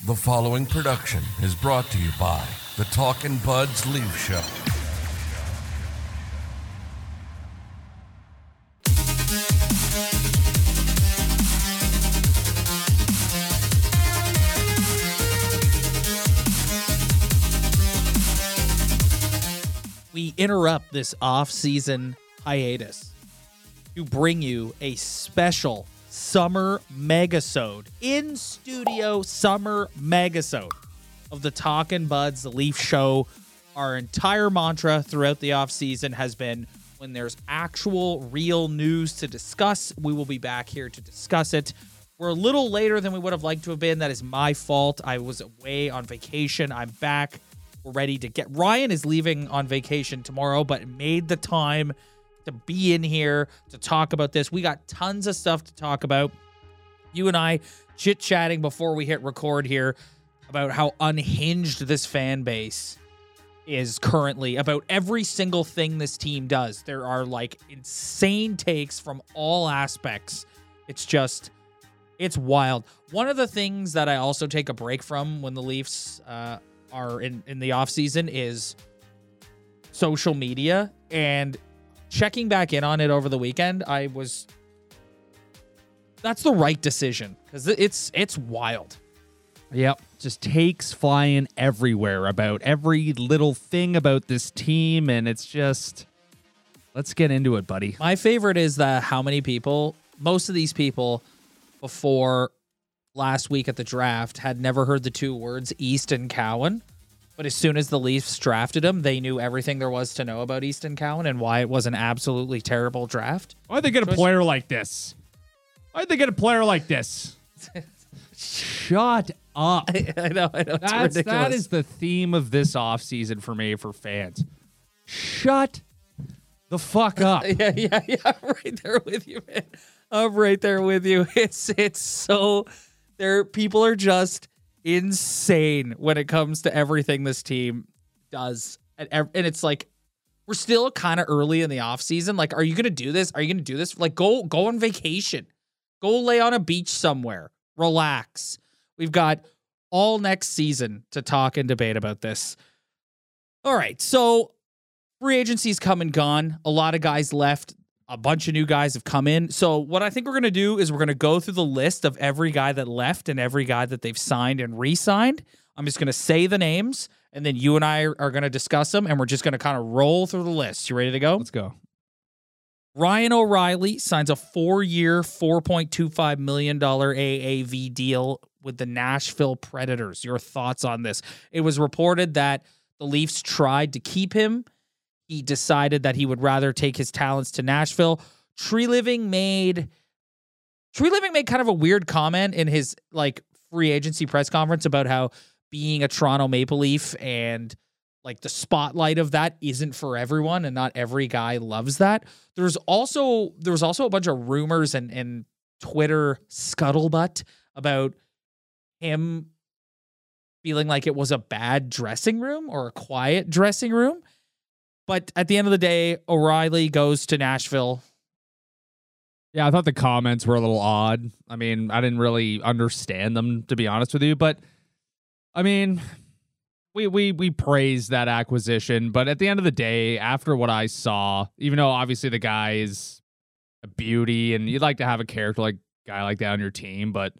The following production is brought to you by the Talkin' Buds Leaf Show. we interrupt this off-season hiatus to bring you a special summer megasode in studio summer megasode of the Talking Buds Leaf Show. Our entire mantra throughout the off season has been when there's actual real news to discuss, we will be back here to discuss it. We're a little later than we would have liked to have been. That is my fault. I was away on vacation. I'm back. We're ready to get. Ryan is leaving on vacation tomorrow, but made the time to be in here to talk about this. We got tons of stuff to talk about. You and I chit chatting before we hit record here about how unhinged this fan base is currently about every single thing this team does. There are like insane takes from all aspects. It's just, it's wild. One of the things that I also take a break from when the Leafs uh, are in, in the offseason is social media and checking back in on it over the weekend. I was, that's the right decision because it's, it's wild. Yep. Just takes flying everywhere about every little thing about this team. And it's just, let's get into it, buddy. My favorite is the how many people, most of these people before last week at the draft had never heard the two words Easton Cowan. But as soon as the Leafs drafted him, they knew everything there was to know about Easton Cowan and why it was an absolutely terrible draft. Why'd they get a player like this? Why'd they get a player like this? Shut up. I know, I know. It's That's, ridiculous. that is the theme of this offseason for me, for fans. Shut the fuck up. yeah, yeah, yeah. I'm right there with you, man. I'm right there with you. It's it's so there. People are just insane when it comes to everything this team does, and and it's like we're still kind of early in the off season. Like, are you gonna do this? Are you gonna do this? Like, go go on vacation, go lay on a beach somewhere, relax. We've got all next season to talk and debate about this. All right, so free agency's come and gone. A lot of guys left. A bunch of new guys have come in. So what I think we're gonna do is we're gonna go through the list of every guy that left and every guy that they've signed and re-signed. I'm just gonna say the names, and then you and I are, are gonna discuss them, and we're just gonna kind of roll through the list. You ready to go? Let's go. Ryan O'Reilly signs a four-year, $4.25 million AAV deal with the Nashville Predators. Your thoughts on this? It was reported that the Leafs tried to keep him. He decided that he would rather take his talents to Nashville. Treliving made Treliving made kind of a weird comment in his like free agency press conference about how being a Toronto Maple Leaf and like the spotlight of that isn't for everyone and not every guy loves that. There's also there was also a bunch of rumors and and Twitter scuttlebutt about him feeling like it was a bad dressing room or a quiet dressing room. But at the end of the day, O'Reilly goes to Nashville. Yeah, I thought the comments were a little odd. I mean, I didn't really understand them to be honest with you, but I mean, we we we praise that acquisition, but at the end of the day, after what I saw, even though obviously the guy is a beauty and you'd like to have a character like guy like that on your team, but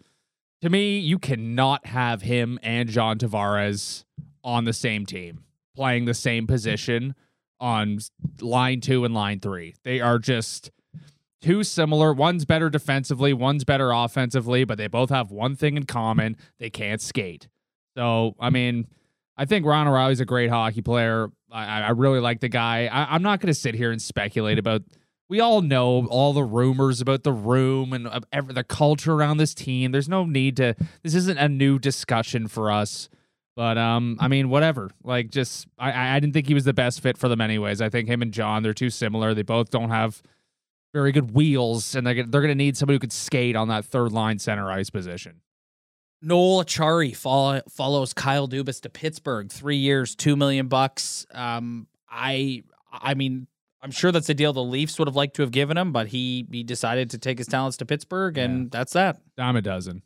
to me, you cannot have him and John Tavares on the same team. playing the same position on line two and line three. They are just too similar. One's better defensively, one's better offensively, but they both have one thing in common they can't skate. So, I mean, I think Ron O'Reilly's a great hockey player. I, I really like the guy. I, I'm not going to sit here and speculate about. We all know all the rumors about the room and uh, the culture around this team. There's no need to. This isn't a new discussion for us. But um, I mean, whatever. Like, just I I didn't think he was the best fit for them, anyways. I think him and John they're too similar. They both don't have very good wheels, and they're gonna, they're going to need somebody who could skate on that third line center ice position. Noel Acciari follow, follows Kyle Dubas to Pittsburgh, three years, two million bucks. Um, I, I mean, I'm sure that's a deal the Leafs would have liked to have given him, but he he decided to take his talents to Pittsburgh, and Yeah. that's that. Dime a dozen.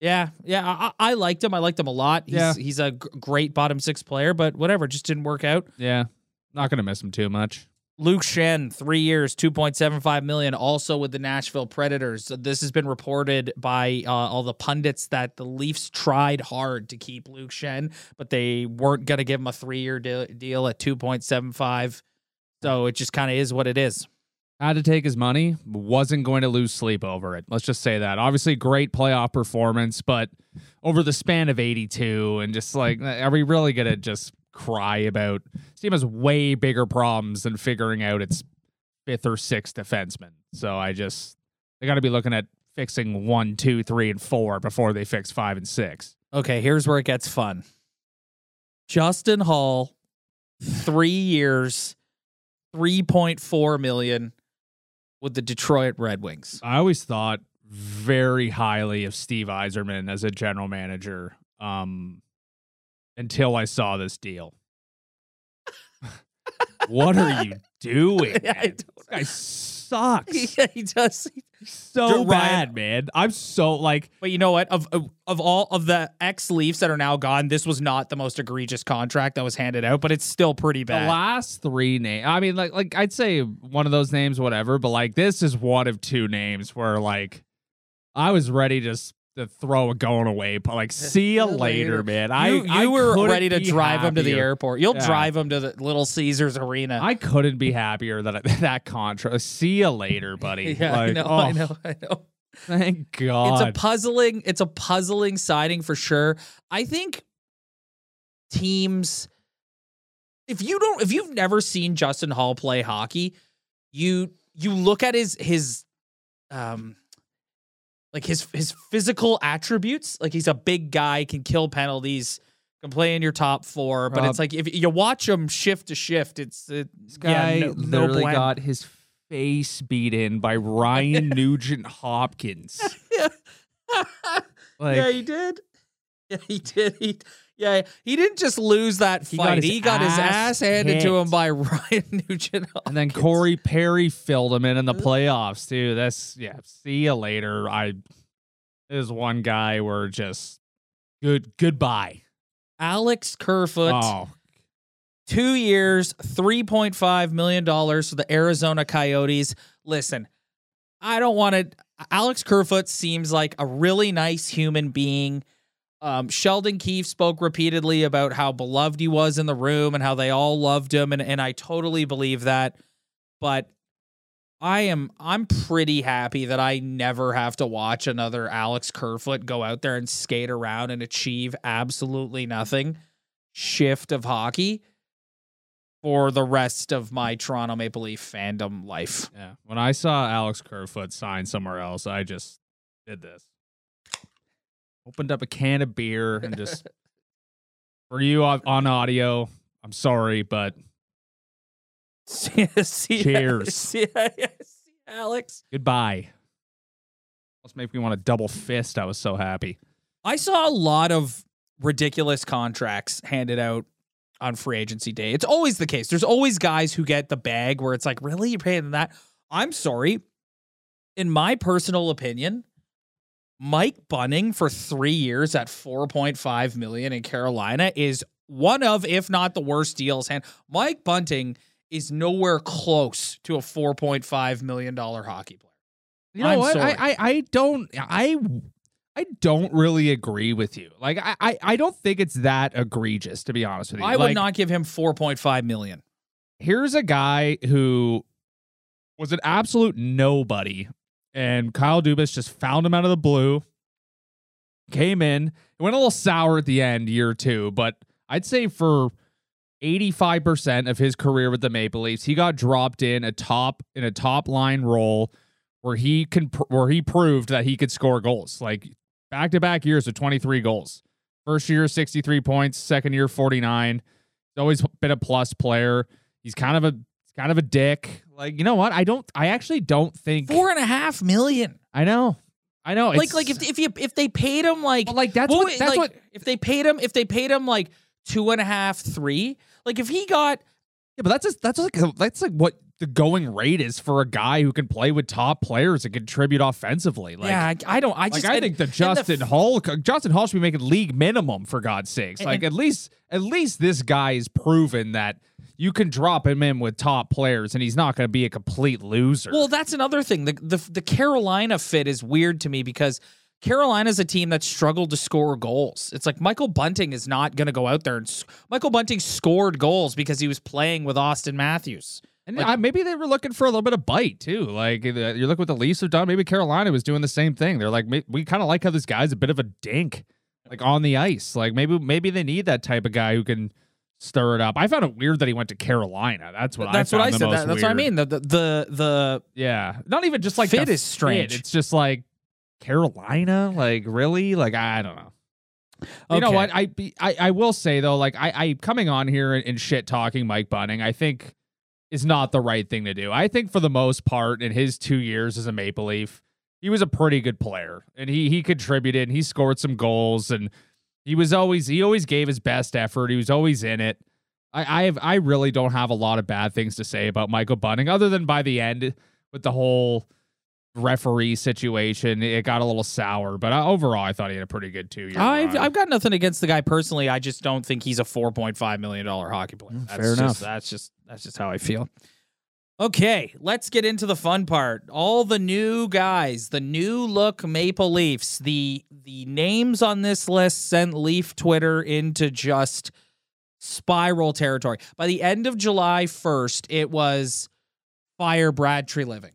Yeah, yeah, I, I liked him. I liked him a lot. He's Yeah. he's a g- great bottom six player, but whatever, just didn't work out. Yeah, not going to miss him too much. Luke Schenn, three years, two point seven five million, also with the Nashville Predators. This has been reported by uh, all the pundits that the Leafs tried hard to keep Luke Schenn, but they weren't going to give him a three year de- deal at two point seven five. So it just kind of is what it is. Had to take his money. Wasn't going to lose sleep over it. Let's just say that. Obviously, great playoff performance, but over the span of 82, and just like, are we really going to just cry about? This team has way bigger problems than figuring out its fifth or sixth defenseman. So I just, they got to be looking at fixing one, two, three, and four before they fix five and six. Okay, here's where it gets fun. Justin Holl, three years, three point four million with the Detroit Red Wings. I always thought very highly of Steve Yzerman as a general manager um, until I saw this deal. what are you doing? I man? don't This guy sucks. yeah, he does. so Ryan- bad, man. I'm so like But you know what? Of of, of all of the ex Leafs that are now gone, this was not the most egregious contract that was handed out, but it's still pretty bad. the last three names. I mean, like like I'd say one of those names, whatever. But like this is one of two names where like I was ready to s- to throw a going away. But like, see you later, man. I you, you I were ready to drive him to the airport. You'll Yeah. drive him to the Little Caesars Arena. I couldn't be happier that that contract. See you later, buddy. yeah, I know, oh, I know, I know. Thank God. It's a puzzling. It's a puzzling signing for sure. I think teams. If you don't, if you've never seen Justin Holl play hockey, you you look at his his um like his his physical attributes. Like he's a big guy, can kill penalties, can play in your top four. But Rob- it's like if you watch him shift to shift, it's it, this guy yeah, no, no literally bueno. got his face beat in by Ryan Nugent Hopkins. Like, yeah, he did. Yeah, he did. He yeah, he didn't just lose that He fight. his He got his ass handed to him by Ryan Nugent. and then Corey Perry filled him in in the playoffs too. That's yeah. See you later. I is one guy where just good goodbye. Alex Kerfoot, oh. Two years, three point five million dollars for the Arizona Coyotes. Listen, I don't want to. Alex Kerfoot seems like a really nice human being. Um, Sheldon Keefe spoke repeatedly about how beloved he was in the room and how they all loved him, and, and I totally believe that. But I am I'm pretty happy that I never have to watch another Alex Kerfoot go out there and skate around and achieve absolutely nothing shift of hockey for the rest of my Toronto Maple Leaf fandom life. yeah. When I saw Alex Kerfoot sign somewhere else, I just did this. Opened up a can of beer and just for you on, on audio. I'm sorry, but See, see- Cheers. see- see Alex. goodbye. Let's make me want to double fist. I was so happy. I saw a lot of ridiculous contracts handed out on free agency day. It's always the case. There's always guys who get the bag where it's like, really, you're paying that? I'm sorry. In my personal opinion, Mike Bunting for three years at 4.5 million in Carolina is one of, if not the worst deals. And Mike Bunting is nowhere close to a 4.5 million dollar hockey player. You know I'm what? I, I I don't I I don't really agree with you. Like I, I, I don't think it's that egregious to be honest with you. I would Like, not give him 4.5 million. here's a guy who was an absolute nobody, and Kyle Dubas just found him out of the blue. Came in, it went a little sour at the end, year two, but I'd say for 85% of his career with the Maple Leafs, he got dropped in a top in a top line role where he can where he proved that he could score goals. Like back to back years of 23 goals. First year 63 points, second year 49. He's always been a plus player. He's kind of a kind of a dick. Like, you know what? I don't I actually don't think Four and a half million. I know. I know. Like, like if if you if they paid him like, Well, like, that's what what- that's like, what- if they paid him if they paid him like two and a half three like if he got Yeah, but that's just, that's like that's like what the going rate is for a guy who can play with top players and contribute offensively. Like, yeah I, I don't I like just I and- think the and Justin f- Holl, Justin Holl should be making league minimum for God's sakes. And- Like at least, at least this guy is proven that you can drop him in with top players and he's not going to be a complete loser. Well, that's another thing. The, the the Carolina fit is weird to me because Carolina's a team that struggled to score goals. It's like Michael Bunting is not going to go out there and s- Michael Bunting scored goals because he was playing with Auston Matthews. and like- maybe they were looking for a little bit of bite too. Like you look what the Leafs have done. Maybe Carolina was doing the same thing. They're like, we kind of like how this guy's a bit of a dink, like on the ice. Like maybe maybe they need that type of guy who can stir it up. I found it weird that he went to Carolina. That's what I said. That's I what I said. That, that's what I mean. The the the, the Yeah, not even just like Fit is strange. It's just like Carolina. Like really? Like I don't know. You know what? I, be- I I will say though, like I I coming on here and, and shit talking Mike Bunting, I think is not the right thing to do. I think for the most part, in his two years as a Maple Leaf, he was a pretty good player, and he he contributed, and he scored some goals, and he was always he always gave his best effort. He was always in it. I I have I really don't have a lot of bad things to say about Michael Bunting, other than by the end with the whole referee situation, it got a little sour. But uh, overall, I thought he had a pretty good two year. I've run. I've got nothing against the guy personally. I just don't think he's a four point five million dollar hockey player. That's Mm, fair just, enough. That's just that's just how I feel. Okay, let's get into the fun part. All the new guys, the new look Maple Leafs. The the names on this list sent Leaf Twitter into just spiral territory. By the end of July 1st, it was fire Brad Treliving.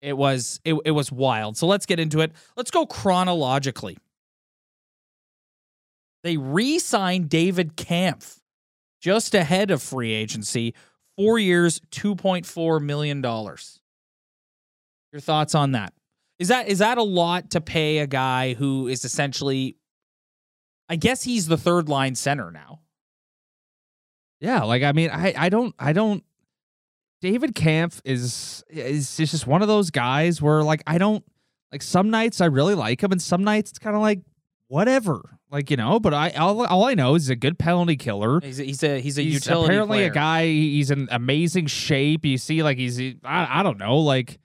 It was it, it was wild. So let's get into it. Let's go chronologically. They re-signed David Kampf just ahead of free agency, four years, two point four million dollars. Your thoughts on that? Is that is that a lot to pay a guy who is essentially? I guess he's the third line center now. Yeah, like I mean, I I don't I don't. David Kampf is is just one of those guys where like I don't like some nights I really like him and some nights it's kind of like whatever, like you know. But I all, all I know is he's a good penalty killer. He's a, he's a he's a He's utility apparently player. a guy. He's in amazing shape. You see, like he's I, I don't know, like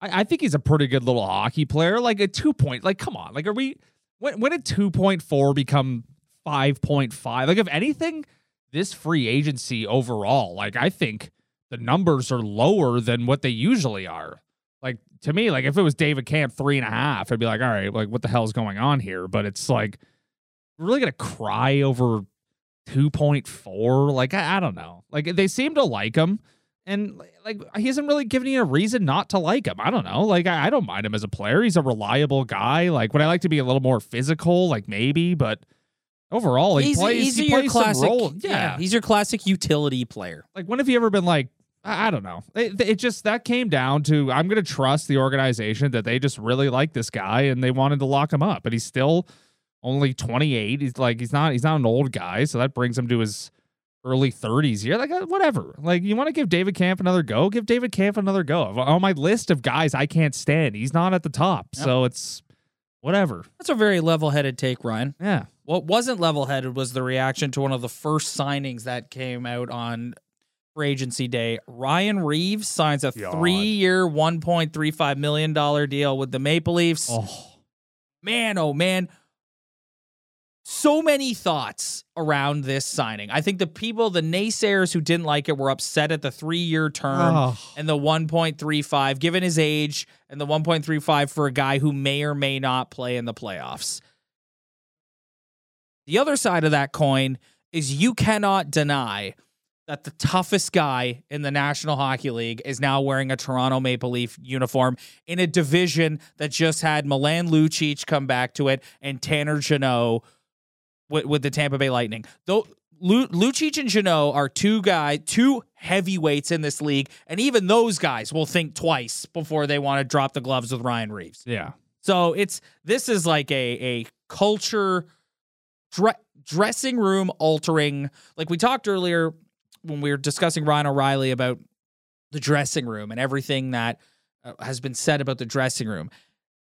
I, I think he's a pretty good little hockey player. Like a two point, like come on, like are we when when did two point four become five point five? Like if anything, this free agency overall, like I think the numbers are lower than what they usually are. Like to me, like if it was David Kampf three and a half, I'd be like, all right, like what the hell's going on here? But it's like really gonna cry over 2.4 like I, I don't know. Like they seem to like him and like he hasn't really given you a reason not to like him. I don't know. Like I, I don't mind him as a player. He's a reliable guy. Like would i like to be a little more physical? Like maybe but overall he he's, plays he's he your plays some classic. role. yeah, he's your classic utility player. like when have you ever been like I, don't know. It, it just that came down to i'm gonna trust the organization that they just really like this guy and they wanted to lock him up but he's still only 28 he's like he's not he's not an old guy so that brings him to his early 30s here like uh, whatever. Like you want to give David Kampf another go? Give David Kampf another go. On my list of guys i can't stand he's not at the top Yep. so it's whatever. That's a very level-headed take, Ryan. yeah. What wasn't level-headed was the reaction to one of the first signings that came out on free agency day. Ryan Reaves signs a God. three-year, one point three five million dollar deal with the Maple Leafs. oh Man, oh man. so many thoughts around this signing. I think the people, the naysayers who didn't like it, were upset at the three-year term Oh. and the 1.35, given his age, and the 1.35 for a guy who may or may not play in the playoffs. The other side of that coin is you cannot deny that the toughest guy in the National Hockey League is now wearing a Toronto Maple Leaf uniform in a division that just had Milan Lucic come back to it and Tanner Jeannot with, with the Tampa Bay Lightning. Though Lucic and Jeannot are two guys, two heavyweights in this league, and even those guys will think twice before they want to drop the gloves with Ryan Reaves. Yeah. So it's this is like a a culture dre- dressing room altering. Like we talked earlier when we were discussing Ryan O'Reilly about the dressing room and everything that uh, has been said about the dressing room.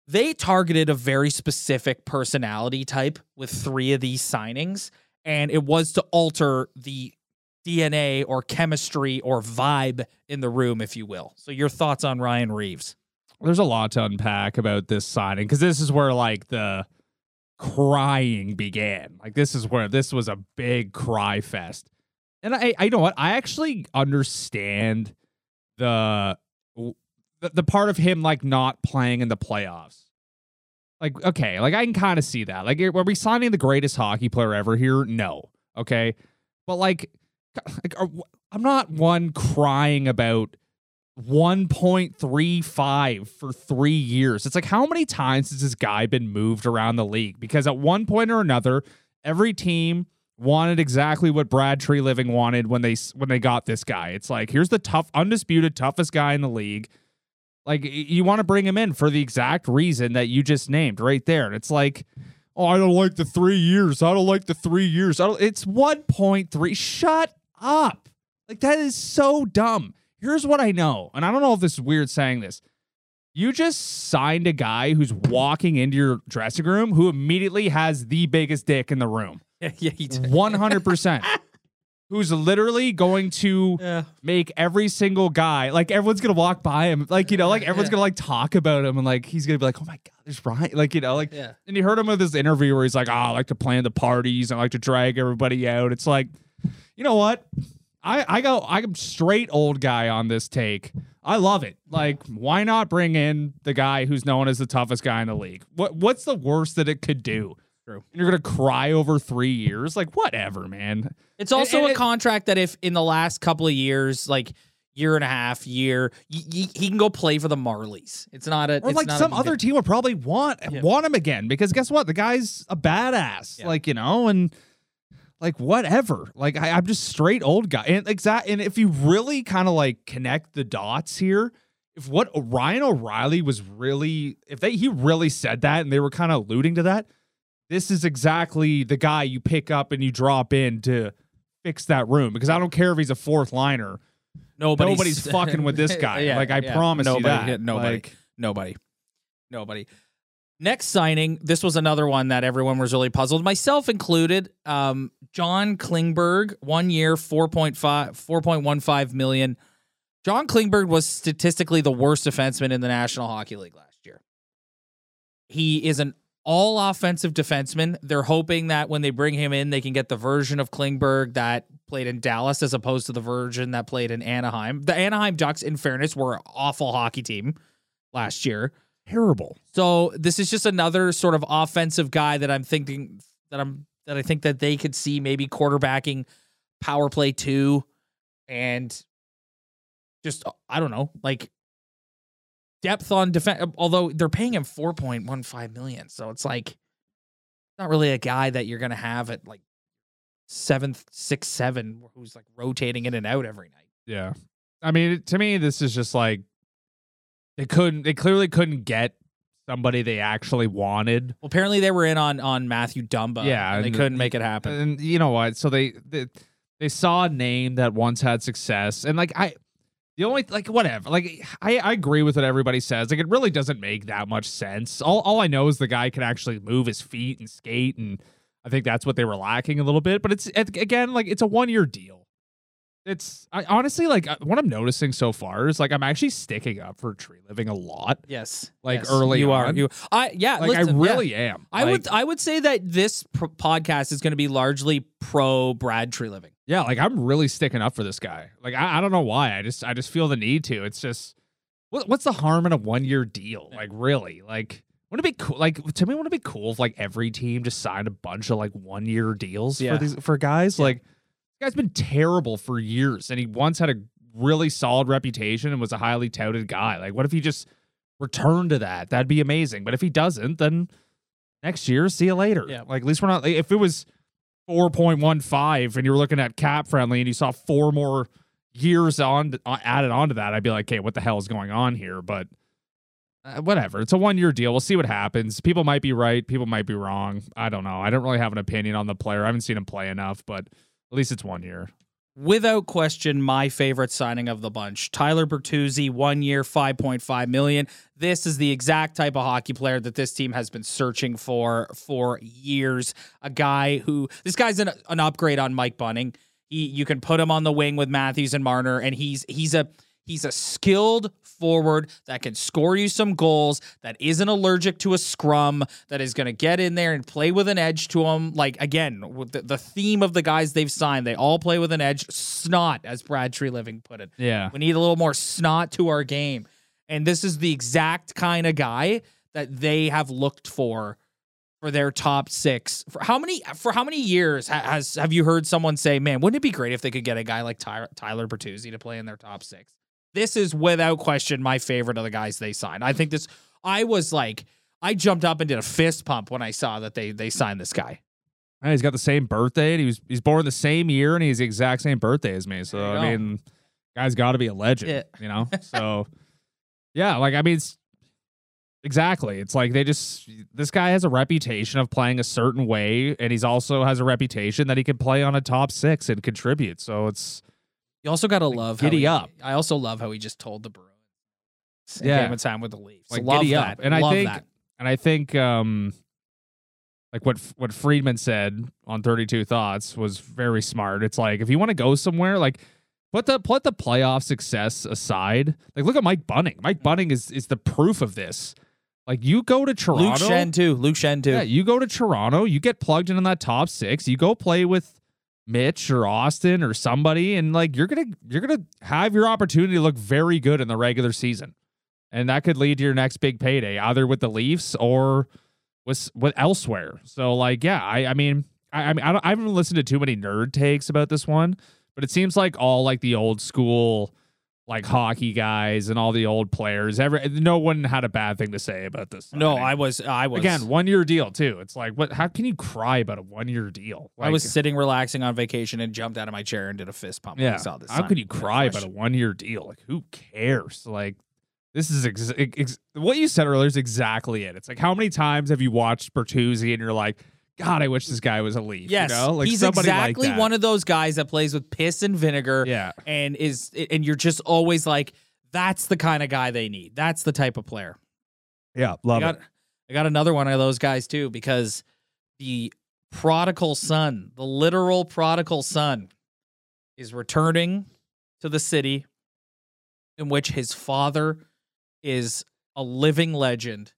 They targeted a very specific personality type with three of these signings, and it was to alter the DNA or chemistry or vibe in the room, if you will. So, your thoughts on Ryan Reaves? There's a lot to unpack about this signing because this is where like the crying began. Like this is where this was a big cry fest. And I, I know what? I actually understand the the, the part of him like not playing in the playoffs. Like, okay, like I can kind of see that. Like, are we signing the greatest hockey player ever here? No. Okay. But like, like are, I'm not one crying about 1.35 for three years. It's like, how many times has this guy been moved around the league? Because at one point or another, every team wanted exactly what Brad Treliving wanted when they when they got this guy. It's like, here's the tough, undisputed toughest guy in the league. Like you want to bring him in for the exact reason that you just named right there. And it's like, oh, I don't like the three years. I don't like the three years. I don't, it's 1.3. Shut up. Like that is so dumb. Here's what I know. And I don't know if this is weird saying this. You just signed a guy who's walking into your dressing room who immediately has the biggest dick in the room. Yeah, he did. 100%. who's literally going to Yeah. make every single guy like everyone's gonna walk by him like you know like everyone's Yeah. gonna like talk about him and like he's gonna be like oh my god there's Ryan like you know like Yeah. and you heard him with this interview where he's like oh I like to plan the parties I like to drag everybody out it's like you know what I I go I'm straight old guy on this take I love it like why not bring in the guy who's known as the toughest guy in the league what what's the worst that it could do True. and you're gonna cry over three years like whatever man It's also and a it- contract that if in the last couple of years, like year and a half, year, y- y- he can go play for the Marlies. It's not a Or it's like not some other team would probably want Yeah. want him again because guess what? The guy's a badass. Yeah. Like, you know, and like whatever. Like I, I'm just straight old guy. And exact and if you really kind of like connect the dots here, if what Ryan O'Reilly was really if they he really said that and they were kind of alluding to that, this is exactly the guy you pick up and you drop in to fix that room. Because I don't care if he's a fourth liner. Nobody's, Nobody's fucking with this guy. Yeah, like I yeah. promise nobody, you that. Nobody. Like, nobody. Nobody. Next signing, this was another one that everyone was really puzzled, myself included. Um, John Klingberg, one year, 4.5, 4.15 million. John Klingberg was statistically the worst defenseman in the National Hockey League last year. He is an all offensive defenseman. They're hoping that when they bring him in, they can get the version of Klingberg that played in Dallas as opposed to the version that played in Anaheim. The Anaheim Ducks, in fairness, were an awful hockey team last year. terrible. So this is just another sort of offensive guy that I'm thinking that I'm that I think that they could see maybe quarterbacking power play two and just I don't know, like depth on defense although they're paying him 4.15 million. So it's like not really a guy that you're gonna have at like seventh, six, seven, who's like rotating in and out every night. Yeah. I mean, to me, this is just like they couldn't, they clearly couldn't get somebody they actually wanted. Well, apparently they were in on on Matthew Dumba. Yeah, and they couldn't make it happen. And you know what? So they, they, they saw a name that once had success. And like, I, the only, like, whatever. Like, I, I agree with what everybody says. Like, it really doesn't make that much sense. All, all I know is the guy can actually move his feet and skate. And I think that's what they were lacking a little bit. But it's, again, like, it's a one year deal. it's I honestly like uh, what I'm noticing so far is like I'm actually sticking up for tree living a lot. Yes, Like, yes, early you are. on. You, I yeah, Like listen, I yeah. really am. I Like, would I would say that this pr- podcast is going to be largely pro Brad Treliving. Yeah, like I'm really sticking up for this guy. Like I, I don't know why. I just I just feel the need to. It's just what, what's the harm in a one year deal? Like really? Like wouldn't it be cool? Like to me, wouldn't it be cool if like every team just signed a bunch of like one year deals Yeah. for these for guys? Like this guy's been terrible for years, and he once had a really solid reputation and was a highly touted guy. Like what if he just returned to that? That'd be amazing. But if he doesn't, then next year, see you later. Yeah. Like at least we're not. Like, if it was 4.15 and you were looking at cap friendly and you saw four more years on uh, added onto that, I'd be like, okay, what the hell is going on here? But uh, whatever. It's a one year deal. We'll see what happens. People might be right. People might be wrong. I don't know. I don't really have an opinion on the player. I haven't seen him play enough, but at least it's one year. Without question, my favorite signing of the bunch. Tyler Bertuzzi, one year, 5.5 million. This is the exact type of hockey player that this team has been searching for for years. A guy who this guy's an, an upgrade on Mike Bunting. He you can put him on the wing with Matthews and Marner, and he's he's a he's a skilled forward that can score you some goals, that isn't allergic to a scrum, that is going to get in there and play with an edge to him. Like, again, with the, the theme of the guys they've signed, they all play with an edge. Snot, as Brad Treliving put it. Yeah. We need a little more snot to our game. And this is the exact kind of guy that they have looked for for their top six. For how many for how many years has have you heard someone say, "Man, wouldn't it be great if they could get a guy like Ty- Tyler Bertuzzi to play in their top six? This is without question my favorite of the guys they signed. I think this. I was like, I jumped up and did a fist pump when I saw that they they signed this guy. And he's got the same birthday, and he was he's born the same year, and he's the exact same birthday as me. So I go. mean, guy's got to be a legend, Yeah. you know. So yeah, like I mean, it's, exactly. It's like they just this guy has a reputation of playing a certain way, and he's also has a reputation that he can play on a top six and contribute. So it's You also got to love giddy how he- up. I also love how he just told the Bruins. Yeah. game of time with the Leafs. like love giddy that. up, and I think that. and I think um like what what Friedman said on 32 Thoughts was very smart. It's like if you want to go somewhere, like put the put the playoff success aside. Like look at Mike Bunting. Mike Bunting is is the proof of this. Like you go to Toronto, Luke Schenn too. Luke Schenn too. yeah, you go to Toronto, you get plugged into that top six, you go play with Mitch or Auston or somebody, and like you're gonna you're gonna have your opportunity to look very good in the regular season, and that could lead to your next big payday, either with the Leafs or with with elsewhere. So like, yeah, I I mean, I, I mean, I, I haven't listened to too many nerd takes about this one, but it seems like all like the old school. Like hockey guys and all the old players, every no one had a bad thing to say about this. No. I was I was Again, one year deal too. It's like what? How can you cry about a one year deal? I was sitting relaxing on vacation and jumped out of my chair and did a fist pump when yeah. I saw this. How could you cry about a one year deal? Like who cares? Like this is ex- ex- what you said earlier is exactly it. It's like how many times have you watched Bertuzzi and you're like, God, I wish this guy was a Leaf. Yes, you know? like he's somebody exactly like that. one of those guys that plays with piss and vinegar. Yeah. and is and you're just always like, that's the kind of guy they need. That's the type of player. Yeah, I love got, it. I got another one of those guys too because the prodigal son, the literal prodigal son, is returning to the city in which his father is a living legend.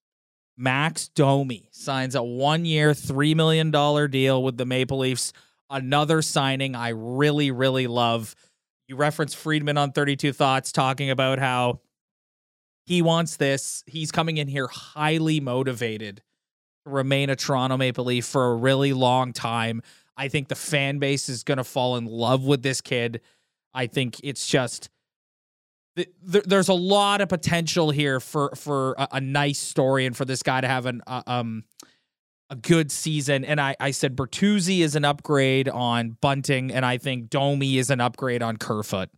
Max Domi signs a one year, $3 million deal with the Maple Leafs. Another signing I really, really love. You referenced Friedman on 32 Thoughts talking about how he wants this. He's coming in here highly motivated to remain a Toronto Maple Leaf for a really long time. I think the fan base is going to fall in love with this kid. I think it's just th- there, there's a lot of potential here for for a, a nice story and for this guy to have an uh, um a good season. And I I said Bertuzzi is an upgrade on Bunting, and I think Domi is an upgrade on Kerfoot.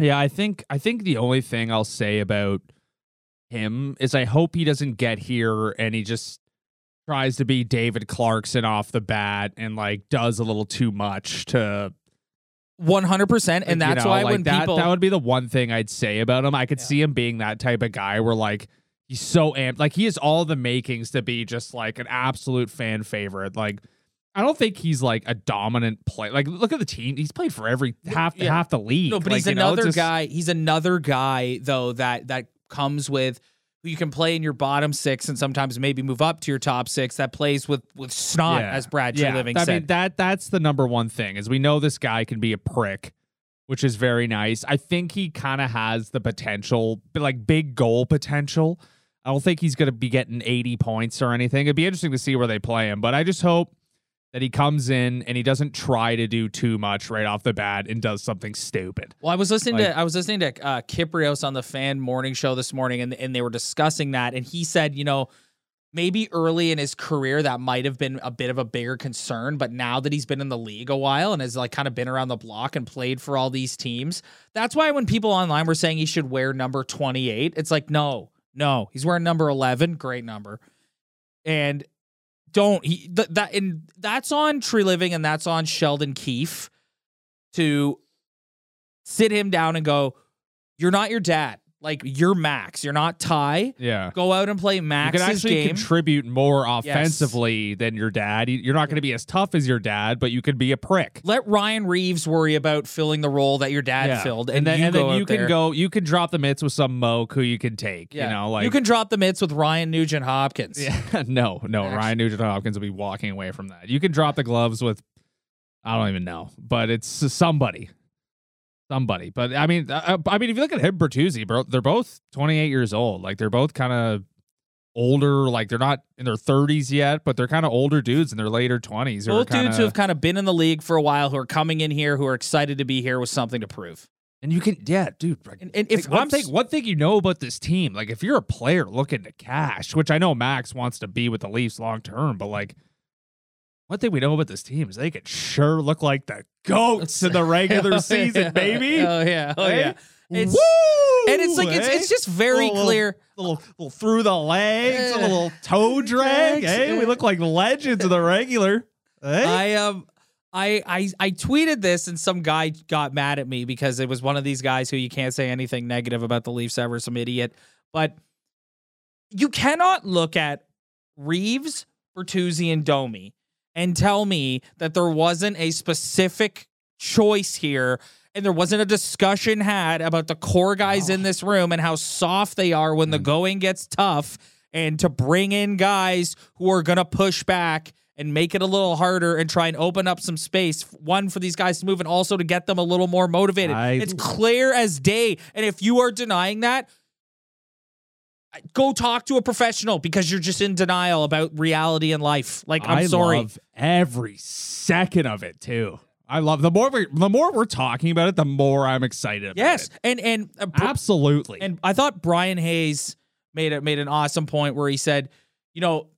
Yeah, I think I think the only thing I'll say about him is I hope he doesn't get here and he just tries to be David Clarkson off the bat and like does a little too much to One hundred percent, and you that's know, why like when that, people that would be the one thing I'd say about him. I could Yeah. see him being that type of guy where like he's so amped, like he has all the makings to be just like an absolute fan favorite. Like I don't think he's like a dominant play. Like, look at the team; he's played for every half yeah. half the league. No, but Like, he's you know, another just- guy. He's another guy though that that comes with you can play in your bottom six and sometimes maybe move up to your top six. That plays with with snot, Yeah. as Brad yeah. Living I said. mean, that that's the number one thing is we know this guy can be a prick, which is very nice. I think he kind of has the potential, but like big goal potential. I don't think he's going to be getting 80 points or anything. It'd be interesting to see where they play him, but I just hope that he comes in and he doesn't try to do too much right off the bat and does something stupid. Well, I was listening Like- to I was listening to uh, Kypreos on the Fan Morning Show this morning, and and they were discussing that, and he said, you know, maybe early in his career that might have been a bit of a bigger concern, but now that he's been in the league a while and has like kind of been around the block and played for all these teams, that's why when people online were saying he should wear number twenty eight, it's like no, no, he's wearing number eleven, great number, and don't he th- that and that's on Treliving and that's on Sheldon Keefe to sit him down and go, "You're not your dad. Like you're Max. You're not Ty. Yeah. Go out and play Max. You can actually game." contribute more offensively than your dad. You- You're not going to be as tough as your dad, but you could be a prick. Let Ryan Reaves worry about filling the role that your dad filled, and, then, you and go then out you can there. go. You can drop the mitts with some moke who you can take. Yeah. You know, like you can drop the mitts with Ryan Nugent Hopkins. Yeah, no, no. Actually- Ryan Nugent Hopkins will be walking away from that. You can drop the gloves with, I don't even know, but it's somebody, somebody. But I mean, uh, I mean, if you look at him, Bertuzzi, bro, they're both 28 years old. Like they're both kind of older. Like they're not in their 30s yet, but they're kind of older dudes in their later 20s. who are Both dudes kinda- who have kind of been in the league for a while, who are coming in here, who are excited to be here with something to prove. And you can, yeah, dude. like, And, and if If one I'm thing, one thing you know about this team, like if you're a player looking to cash, which I know Max wants to be with the Leafs long term, but like one thing we know about this team is they could sure look like the goats in the regular season, baby. Oh yeah, oh Hey? yeah. It's Woo! and it's like it's it's just very Little- clear. Little, little through the legs, a little toe drag. Hey, we look like legends of the regular. Hey? I um I, I I tweeted this and some guy got mad at me because it was one of these guys who you can't say anything negative about the Leafs ever, some idiot. But you cannot look at Reaves, Bertuzzi, and Domi and tell me that there wasn't a specific choice here and there wasn't a discussion had about the core guys in this room and how soft they are when the mm. going gets tough and to bring in guys who are going to push back and make it a little harder and try and open up some space one for these guys to move and also to get them a little more motivated. I- it's clear as day. And if you are denying that go talk to a professional because you're just in denial about reality and life like i'm sorry. I sorry love every second of it too. I love the more we the more we're talking about it, the more I'm excited. About yes it. and and uh, absolutely. And I thought Bryan Hayes made it made an awesome point where he said, you know,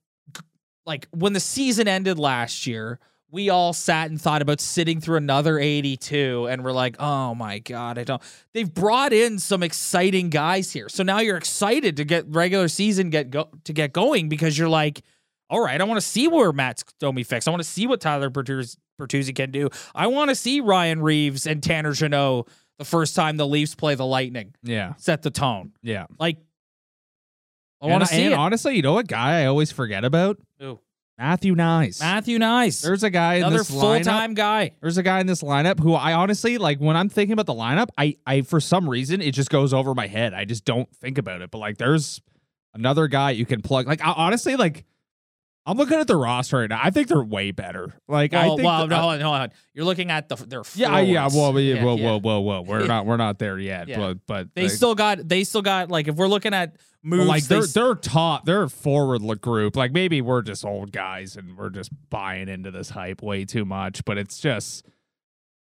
like when the season ended last year, we all sat and thought about sitting through another 82 and we're like, "Oh my god, I don't." They've brought in some exciting guys here. So now you're excited to get regular season get go to get going because you're like, "All right, I want to see where Max Domi fix. I want to see what Tyler Bertuzzi, Bertuzzi can do. I want to see Ryan Reaves and Tanner Jeannot the first time the Leafs play the Lightning yeah, set the tone. yeah. Like, I want to see and it. honestly, you know what guy I always forget about? Matthew Knies. Matthew Knies, There's a guy in another this full lineup. time guy. There's a guy in this lineup who I honestly like when I'm thinking about the lineup, I I for some reason it just goes over my head. I just don't think about it. But like there's another guy you can plug. Like I, honestly, like I'm looking at the roster right now. I think they're way better. Like I think well, that- no, uh, hold on, hold on. You're looking at the their yeah, yeah, well, yeah, whoa, yeah. whoa, whoa, whoa. We're Yeah. not we're not there yet. Yeah. But but They like, still got they still got like if we're looking at well, moves, like they they're they're top, they're forward look group. Like maybe we're just old guys and we're just buying into this hype way too much. But it's just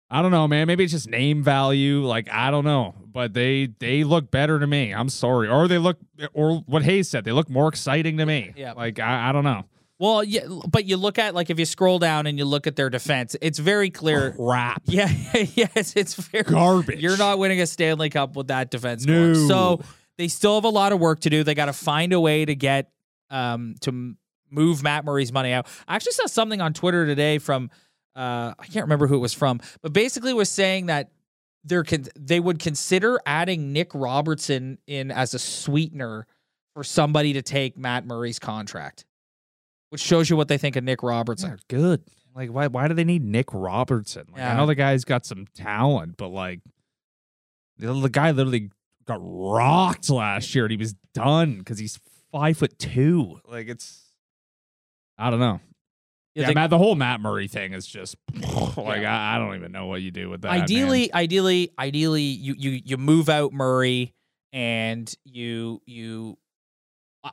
I don't know, man. Maybe it's just name value. Like I don't know, but they they look better to me. I'm sorry, or they look, or what Hayes said, they look more exciting to me. Yeah. Like I, I don't know. Well, yeah, but you look at like if you scroll down and you look at their defense, it's very clear. Crap. Yeah, yes, it's very Garbage. You're not winning a Stanley Cup with that defense. No. So they still have a lot of work to do. They got to find a way to get um to move Matt Murray's money out. I actually saw something on Twitter today from uh I can't remember who it was from, but basically was saying that they're con- they would consider adding Nick Robertson in as a sweetener for somebody to take Matt Murray's contract. Which shows you what they think of Nick Robertson. They're good. Like, why why do they need Nick Robertson? Like, I know the guy's got some talent, but like, the, the guy literally got rocked last year and he was done because he's five foot two. Like, it's, I don't know. You Yeah, think- Matt, the whole Matt Murray thing is just like I, I don't even know what you do with that. man. ideally, ideally, ideally, you you you move out Murray and you you.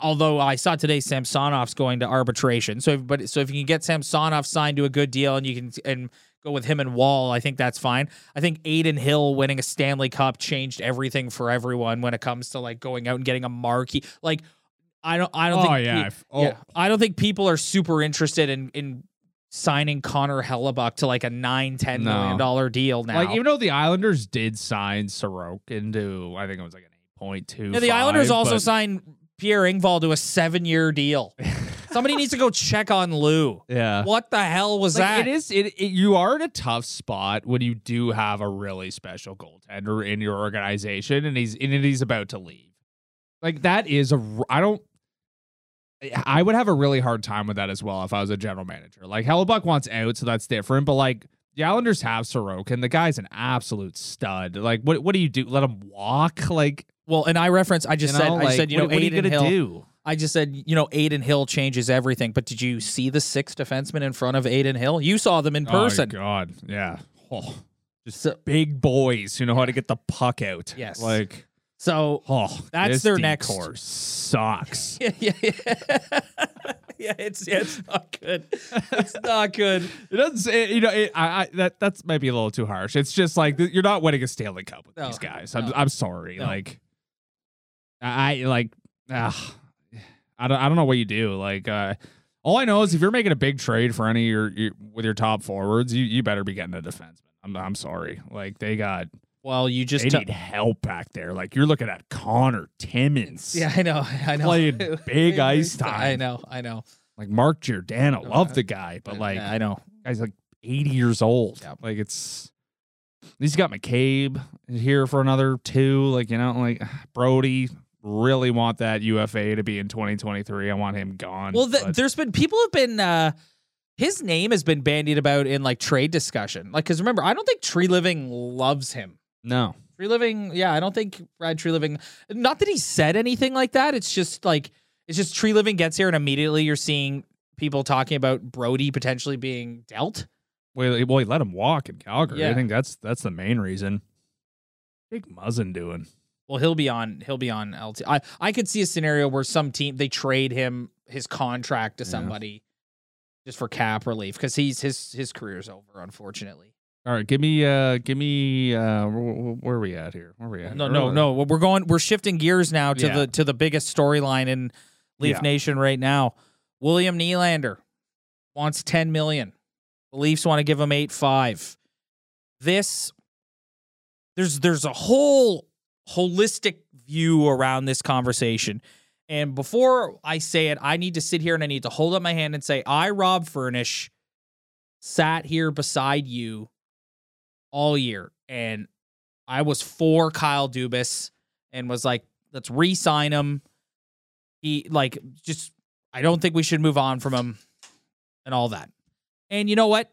Although I saw today Samsonov's going to arbitration, so if, but so if you can get Samsonov signed to a good deal and you can and go with him and Woll, I think that's fine. I think Adin Hill winning a Stanley Cup changed everything for everyone when it comes to like going out and getting a marquee. Like I don't I don't Oh think yeah, pe- oh, yeah, I don't think people are super interested in in signing Connor Hellebuyck to like a nine ten No. million dollar deal now. Like even though the Islanders did sign Sorokin to, I think it was like an eight point two. Yeah, the Islanders also signed Pierre Engvall to a seven year deal. Somebody needs to go check on Lou. Yeah. What the hell was Like, that? it is. It, it you are in a tough spot when you do have a really special goaltender in your organization, and he's and he's about to leave. Like that is a. I don't. I would have a really hard time with that as well if I was a general manager. Like Hellebuyck wants out, so that's different. But like the Islanders have Sorokin, the guy's an absolute stud. Like what? What do you do? Let him walk? Like well, and I reference. I just you said. know, I like, said. You what, know, what are you Aiden gonna Hill. do? I just said. You know, Adin Hill changes everything. But did you see the six defensemen in front of Adin Hill? You saw them in oh, person. Oh God, yeah. Oh, just So- big boys who know how to get the puck out. Yes. like so oh, That's this their next- course sucks. yeah, yeah, yeah. yeah, it's yeah, it's not good. It's not good. It doesn't say, you know, it, I, I that that's maybe a little too harsh. It's just like th- you're not winning a Stanley Cup with No, these guys. I'm no. I'm sorry. Like I like ah, I don't I don't know what you do. Like uh all I know is if you're making a big trade for any of your, your with your top forwards, you you better be getting a defenseman. I'm I'm sorry. Like they got Well, you just they t- need help back there. Like you're looking at Connor Timmins. Yeah, I know. I know. Playing big ice time. I know. I know. Like Mark Giordano. Love the guy, but like I know. guy's like 80 years old. Yeah. Like it's he's got McCabe here for another two. Like, you know, like Brodie really want that UFA to be in 2023. I want him gone. Well, th- but- there's been people have been uh his name has been bandied about in like trade discussion. Like, because remember, I don't think Treliving loves him. no. Treliving, yeah, I don't think Brad Treliving. Not that he said anything like that. It's just like it's just Treliving gets here and immediately you're seeing people talking about Brodie potentially being dealt. Well, he- well, he let him walk in Calgary. Yeah. I think that's that's the main reason. Big Muzzin doing. Well, he'll be on. He'll be on LT. I I could see a scenario where some team they trade him his contract to Yeah. somebody just for cap relief because he's his his career's over. Unfortunately. All right, give me uh give me uh where, where are we at here? Where are we at? No, no, no. We're going. We're shifting gears now to Yeah. the to the biggest storyline in Leaf Yeah. Nation right now. William Nylander wants ten million. The Leafs want to give him eight five. This there's there's a whole holistic view around this conversation. And before I say it, I need to sit here and I need to hold up my hand and say, I, Rob Furnish, sat here beside you all year. And I was for Kyle Dubas and was like, let's re-sign him. He like just I don't think we should move on from him and all that. And you know what?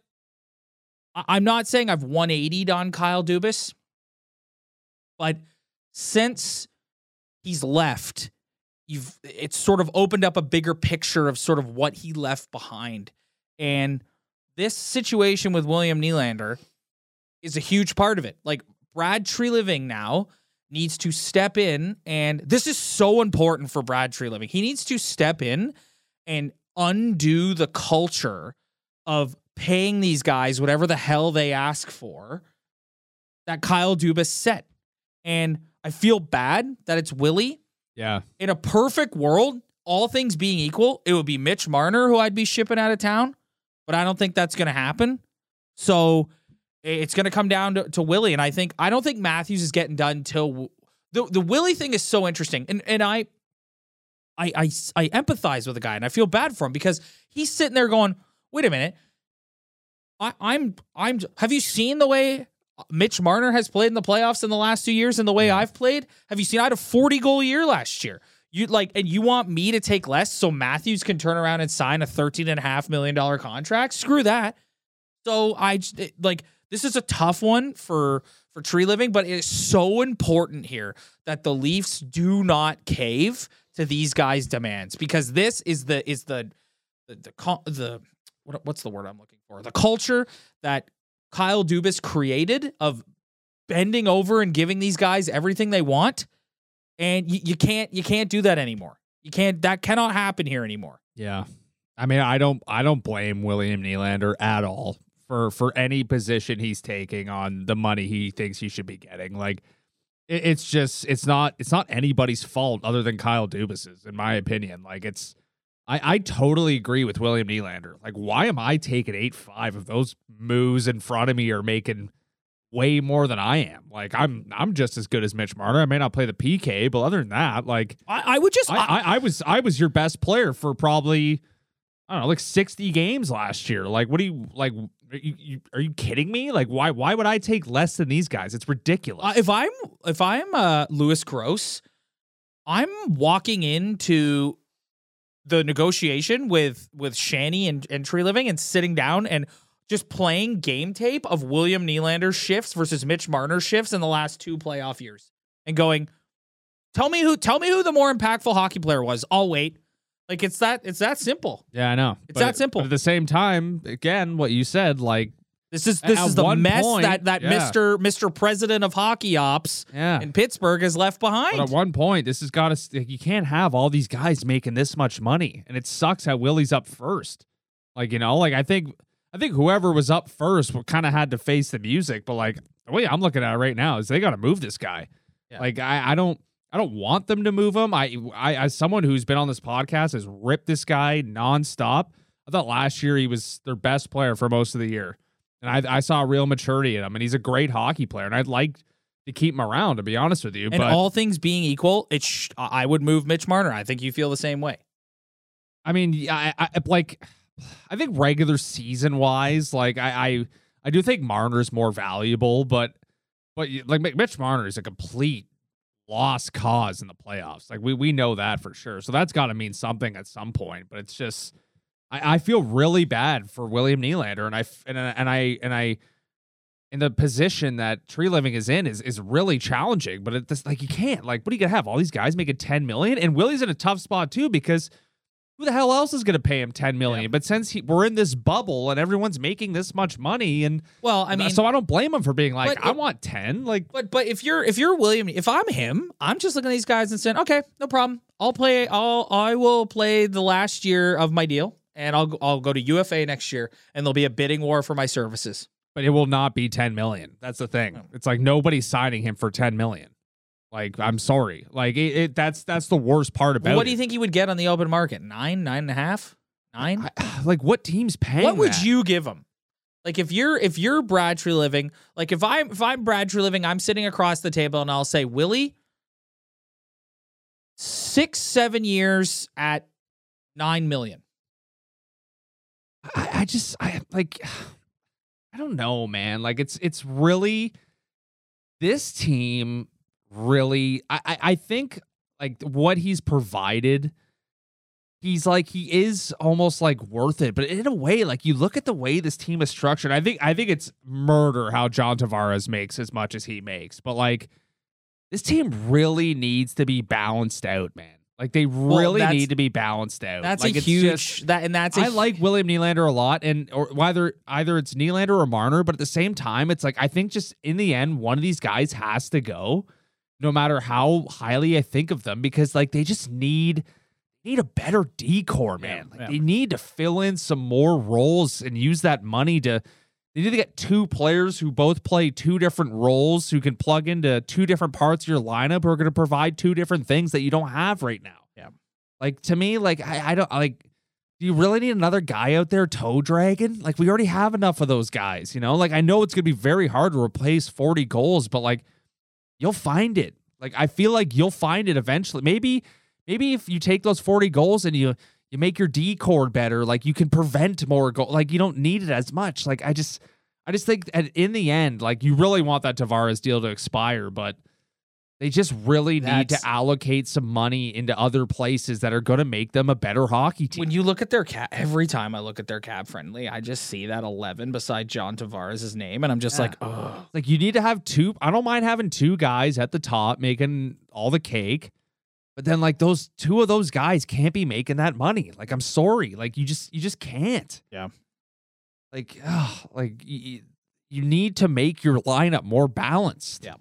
I'm not saying I've 180'd on Kyle Dubas, but since he's left, you've it's sort of opened up a bigger picture of sort of what he left behind. And this situation with William Nylander is a huge part of it. Like Brad Treliving now needs to step in, and this is so important for Brad Treliving. He needs to step in and undo the culture of paying these guys whatever the hell they ask for that Kyle Dubas set. And I feel bad that it's Willie. Yeah. In a perfect world, all things being equal, it would be Mitch Marner who I'd be shipping out of town, but I don't think that's going to happen. So it's going to come down to, to Willie, and I think I don't think Matthews is getting done till the the Willie thing is so interesting, and and I. I, I, I empathize with the guy and I feel bad for him because he's sitting there going, wait a minute. I, I'm I'm have you seen the way Mitch Marner has played in the playoffs in the last two years and the way I've played? Have you seen I had a 40 goal year last year? You like and you want me to take less so Matthews can turn around and sign a 13 and a half million dollar contract? Screw that. So I like this is a tough one for for Treliving, but it's so important here that the Leafs do not cave to these guys' demands because this is the is the the the, the what, what's the word I'm looking for? The culture that Kyle Dubas created of bending over and giving these guys everything they want, and you, you can't you can't do that anymore. You can't that cannot happen here anymore. Yeah. I mean, I don't I don't blame William Nylander at all for for any position he's taking on the money he thinks he should be getting. Like it, it's just it's not it's not anybody's fault other than Kyle Dubas's, in my opinion. Like it's I, I totally agree with William Nylander. Like, why am I taking eight five if those moves in front of me are making way more than I am? Like I'm I'm just as good as Mitch Marner. I may not play the PK, but other than that, like I, I would just I, I, I was I was your best player for probably I don't know like sixty games last year. Like, what do you like? Are you, you, are you kidding me? Like, why why would I take less than these guys? It's ridiculous. Uh, if I'm if I'm uh, Lewis Gross, I'm walking into the negotiation with with Shanny and, and Treliving and sitting down and just playing game tape of William Nylander's shifts versus Mitch Marner's shifts in the last two playoff years and going, tell me who tell me who the more impactful hockey player was. I'll wait. Like it's that it's that simple. yeah, I know. It's that simple. At the same time, again, what you said, like, This is this At is the mess point, that that yeah. Mr. Mr. President of Hockey Ops yeah. in Pittsburgh has left behind. But at one point, this has got to. You can't have all these guys making this much money, and it sucks how Willie's up first. Like you know, like I think, I think whoever was up first kind of had to face the music. But like the way I'm looking at it right now is they got to move this guy. Yeah. Like I, I don't, I don't want them to move him. I, I, as someone who's been on this podcast, has ripped this guy nonstop. I thought last year he was their best player for most of the year, and I, I saw real maturity in him, and he's a great hockey player, and I'd like to keep him around. To be honest with you, And but all things being equal, it sh- I would move Mitch Marner. I think you feel the same way. I mean, yeah, I, I like. I think regular season wise, like I, I, I do think Marner's more valuable, but, but like Mitch Marner is a complete lost cause in the playoffs. Like we we know that for sure. So that's got to mean something at some point. But it's just, I, I feel really bad for William Nylander, and I and I- and I and I. In the position that Treliving is in is is really challenging, but it's like you can't like what are you gonna have all these guys making ten million and Willie's in a tough spot too because who the hell else is going to pay him 10 million but since he, we're in this bubble and everyone's making this much money and Well, I mean, so i don't blame him for being like But i want 10 like but but if you're if you're William, if I'm him, I'm just looking at these guys and saying, okay, no problem. I'll play. I'll I will play the last year of my deal, and I'll go- I'll go to UFA next year, and there'll be a bidding war for my services. but it will not be 10 million that's the thing it's like nobody's signing him for 10 million like i'm sorry like it, it that's that's the worst part about it. what do you think he would get on the open market? Nine, nine and a half, nine. I- like what team's paying what would that? you give him? Like if you're if you're Brad Treliving, like if I'm if I'm Brad Treliving, I'm sitting across the table and I'll say, Willie, six seven years at nine million. I, I just I like I don't know, man. Like it's it's really this team really I, I, I think like what he's provided he's like he is almost like worth it. But in a way like you look at the way this team is structured i think i think it's murder how john tavares makes as much as he makes. But like this team really needs to be balanced out man like they really that's- need to be balanced out That's like a it's huge just- that and that's a I like William Nylander a lot, and or whether either it's Nylander or Marner, but at the same time, it's like I think just in the end, one of these guys has to go, no matter how highly I think of them, because like they just need need a better decor, man. like yeah. they need to fill in some more roles and use that money to. They need to get two players who both play two different roles, who can plug into two different parts of your lineup, who are going to provide two different things that you don't have right now. Yeah. Like to me, like I, I don't like. Do you really need another guy out there toe dragging? Like we already have enough of those guys, you know. Like I know it's gonna be very hard to replace forty goals, but like you'll find it. Like I feel like you'll find it eventually. Maybe, maybe if you take those forty goals and you you make your D cord better, like you can prevent more goal. Like you don't need it as much. Like I just, I just think at, in the end, like you really want that Tavares deal to expire, but They just really need to allocate some money into other places that are going to make them a better hockey team. When you look at their cap, every time I look at their cap friendly, I just see that 11 beside John Tavares' name, and I'm just Yeah. like, oh, like you need to have two. I don't mind having two guys at the top making all the cake, but then like those two of those guys can't be making that money. Like I'm sorry, like you just you just can't. Yeah. Like, ugh, like you, you need to make your lineup more balanced. Yeah.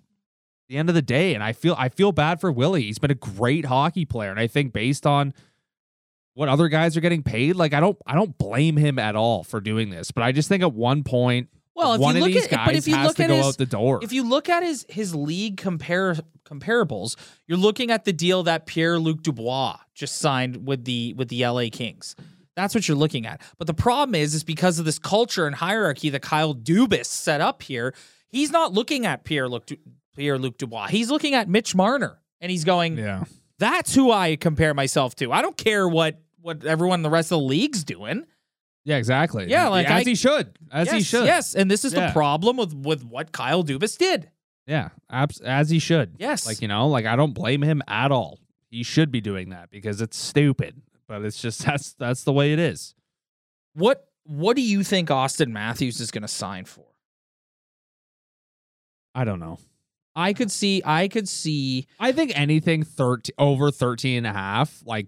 the end of the day, and I feel I feel bad for Willie. He's been a great hockey player, and I think based on what other guys are getting paid, like I don't I don't blame him at all for doing this. But I just think at one point, Well, if one you of look these at- guys but if you has look to at go his- out the door. If you look at his his league compare comparables, you're looking at the deal that Pierre Luc Dubois just signed with the with the LA Kings. That's what you're looking at. But the problem is, is because of this culture and hierarchy that Kyle Dubas set up here, he's not looking at Pierre Luc Du- Pierre Luc Dubois. He's looking at Mitch Marner, and he's going, yeah. "That's who I compare myself to. I don't care what what everyone in the rest of the league's doing." Yeah, exactly. Yeah, like as I- he should, as yes, he should. Yes, and this is Yeah. the problem with with what Kyle Dubas did. yeah, abs- as he should. Yes. like you know, like I don't blame him at all. He should be doing that because it's stupid, but it's just that's that's the way it is. What what do you think Auston Matthews is going to sign for? I don't know. I could see I could see I think anything 13 over 13 and a half, like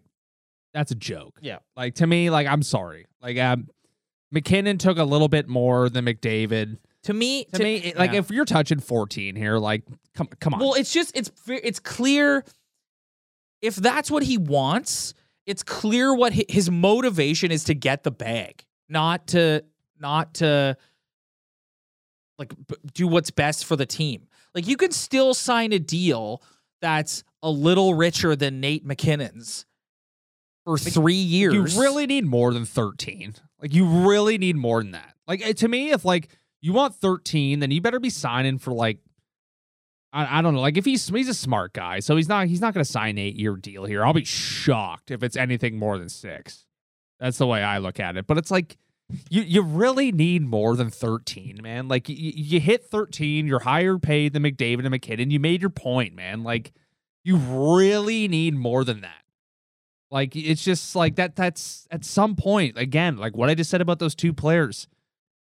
that's a joke. Yeah. Like to me, like I'm sorry. Like um MacKinnon took a little bit more than McDavid. to me To, me, it- like yeah. if you're touching 14 here, like come come on. well it's just it's it's clear if that's what he wants, it's clear what his motivation is to get the bag, not to not to like do what's best for the team. Like you can still sign a deal that's a little richer than Nate MacKinnon's for 3 years. You really need more than 13. Like you really need more than that. Like eh, to me, if like you want 13, then you better be signing for like I, I don't know. Like if he's he's a smart guy, so he's not he's not going to sign an eight year deal here. I'll be shocked if it's anything more than six. That's the way I look at it. But it's like you you really need more than 13, man. Like you, you hit 13, you're higher paid than McDavid and MacKinnon. You made your point, man. Like you really need more than that. Like it's just like that. That's at some point again, like what I just said about those two players.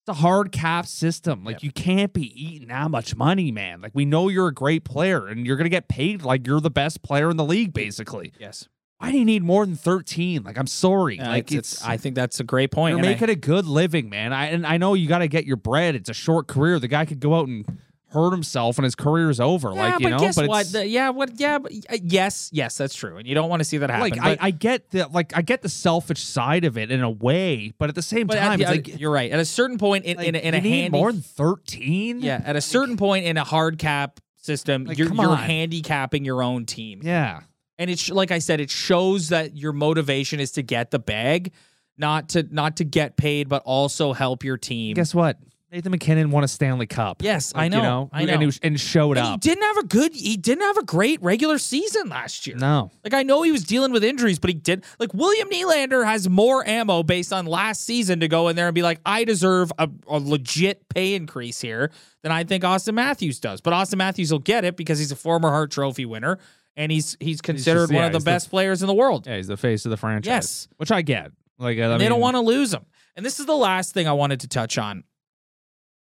It's a hard cap system. Like Yep. you can't be eating that much money, man. Like we know you're a great player and you're gonna get paid like you're the best player in the league, basically. Yes. Why do you need more than thirteen? Like I'm sorry. Uh, like it's, it's, I think that's a great point. you're I- making a good living, man. I and I know you got to get your bread. It's a short career. The guy could go out and hurt himself and his career is over. yeah, like you but know, guess but what? The- yeah, what? Yeah, but, uh, yes, yes, that's true, and you don't want to see that happen. like but, I, I get the like I get the selfish side of it in a way, but at the same at time, it's like, you're right. At a certain point in, like, in, a- in a need handy, more than thirteen. yeah, at a certain point in a hard cap system, Like, you're, you're handicapping your own team, yeah. and it's like I said, it shows that your motivation is to get the bag, not to not to get paid, but also help your team. Guess what? Nathan MacKinnon won a Stanley Cup. Yes, I know, You know, I and, know. he was- and showed And he up. didn't have a good. He didn't have a great regular season last year. No, Like I know he was dealing with injuries, but he did. Like William Nylander has more ammo based on last season to go in there and be like, I deserve a, a legit pay increase here than I think Auston Matthews does. But Auston Matthews will get it because he's a former Hart Trophy winner and he's he's considered yeah, one of the he's the- best players in the world. yeah, he's the face of the franchise. Yes. which I get. Like I and they don't want to lose him. And this is the last thing I wanted to touch on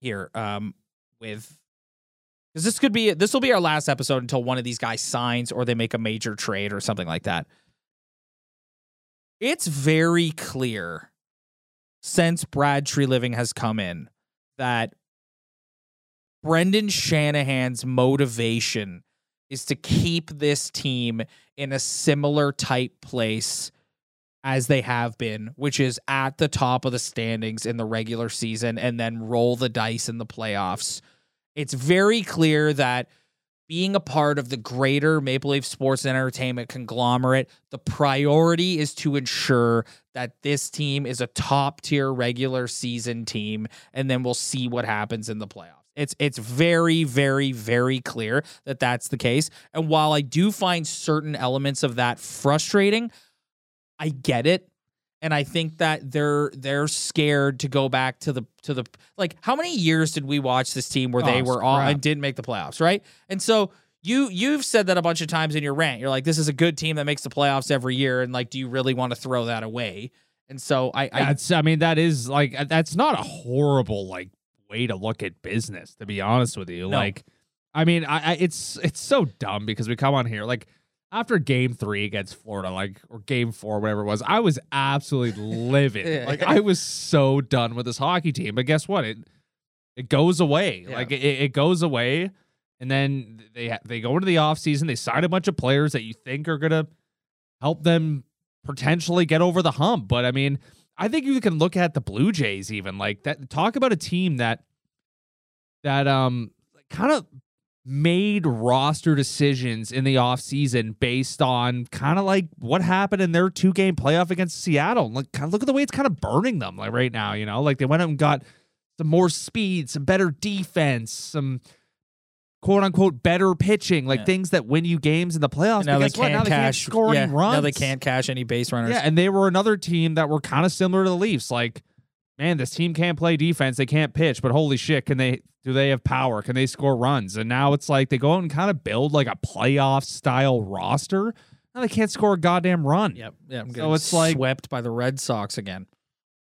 here. Um, with because this could be this will be our last episode until one of these guys signs or they make a major trade or something like that. It's very clear since Brad Treliving has come in that Brendan Shanahan's motivation is to keep this team in a similar type place as they have been, which is at the top of the standings in the regular season and then roll the dice in the playoffs. It's very clear that being a part of the greater Maple Leaf sports and entertainment conglomerate, the priority is to ensure that this team is a top tier regular season team, and then we'll see what happens in the playoffs. It's it's very very very clear that that's the case. And while I do find certain elements of that frustrating, I get it. And I think that they're they're scared to go back to the to the like how many years did we watch this team where they Oh, were all crap. and didn't make the playoffs, right? And so you you've said that a bunch of times in your rant. You're like, this is a good team that makes the playoffs every year, and like, do you really want to throw that away? And so I, I That's I mean that is like uh, that's not a horrible like way to look at business to be honest with you. No. Like I mean I, I it's it's so dumb because we come on here like after game 3 against Florida like or game 4 whatever it was I was absolutely livid. like I was so done with this hockey team. But guess what? It it goes away. Yeah. Like it, it goes away and then they they go into the offseason, they sign a bunch of players that you think are going to help them potentially get over the hump. But I mean, I think you can look at the Blue Jays even like that. Talk about a team that that um kind of made roster decisions in the offseason based on kind of like what happened in their two game playoff against Seattle. Like kind of look at the way it's kind of burning them like right now, you know? Like they went out and got some more speed, some better defense, some quote unquote better pitching, like Yeah. things that win you games in the playoffs. and now But they can't Now they can't cash score yeah, any runs. Now they can't cash any base runners. Yeah, and they were another team that were kind of similar to the Leafs. Like, man, this team can't play defense. They can't pitch, but holy shit, can they do they have power? Can they score runs? And now it's like they go out and kind of build like a playoff style roster. Now they can't score a goddamn run. Yep. Yeah. I'm So it's like- swept by the Red Sox again.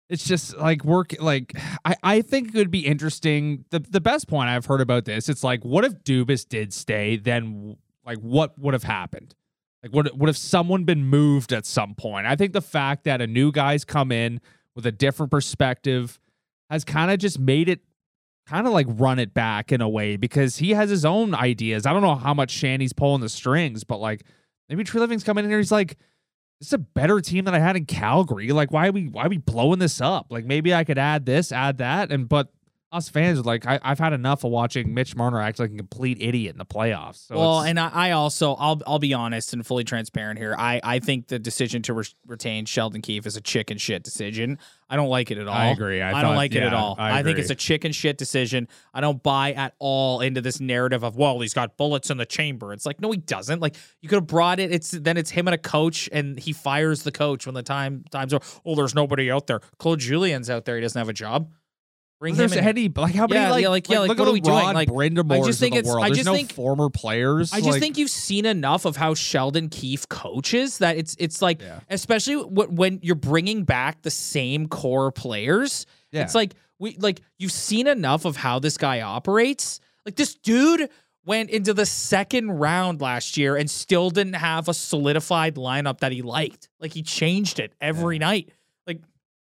It's just like work like I, I think it would be interesting. The the best point I've heard about this, it's like, what if Dubas did stay, then like what would have happened? Like what what if someone been moved at some point? I think the fact that a new guy's come in with a different perspective has kind of just made it kind of like run it back in a way because he has his own ideas. I don't know how much Shanny's pulling the strings, but like maybe Treliving's coming in here. He's like, this is a better team than I had in Calgary. Like, why are we why are we blowing this up? Like maybe I could add this, add that, and but us fans are like, I, I've had enough of watching Mitch Marner act like a complete idiot in the playoffs. So well, and I, I also I'll I'll be honest and fully transparent here. I I think the decision to re- retain Sheldon Keefe is a chicken shit decision. I don't like it at all. I agree. I don't thought- like it at all. I think it's a chicken shit decision. I don't buy at all into this narrative of well, he's got bullets in the chamber. It's like no, he doesn't. Like you could have brought it. It's then it's him and a coach, and he fires the coach when the time times are. Oh, there's nobody out there. Claude Julien's out there. He doesn't have a job. Bring him there's in. any like how many Yeah, like, yeah, like- yeah, like, look what at are we the doing? Rod Like, Brind'Amours I just think of the it's- world. I There's just no think- former players. I just like- think you've seen enough of how Sheldon Keefe coaches that it's it's like, Yeah. especially wh- when you're bringing back the same core players. Yeah. It's like we like you've seen enough of how this guy operates. Like this dude went into the second round last year and still didn't have a solidified lineup that he liked. Like he changed it every night.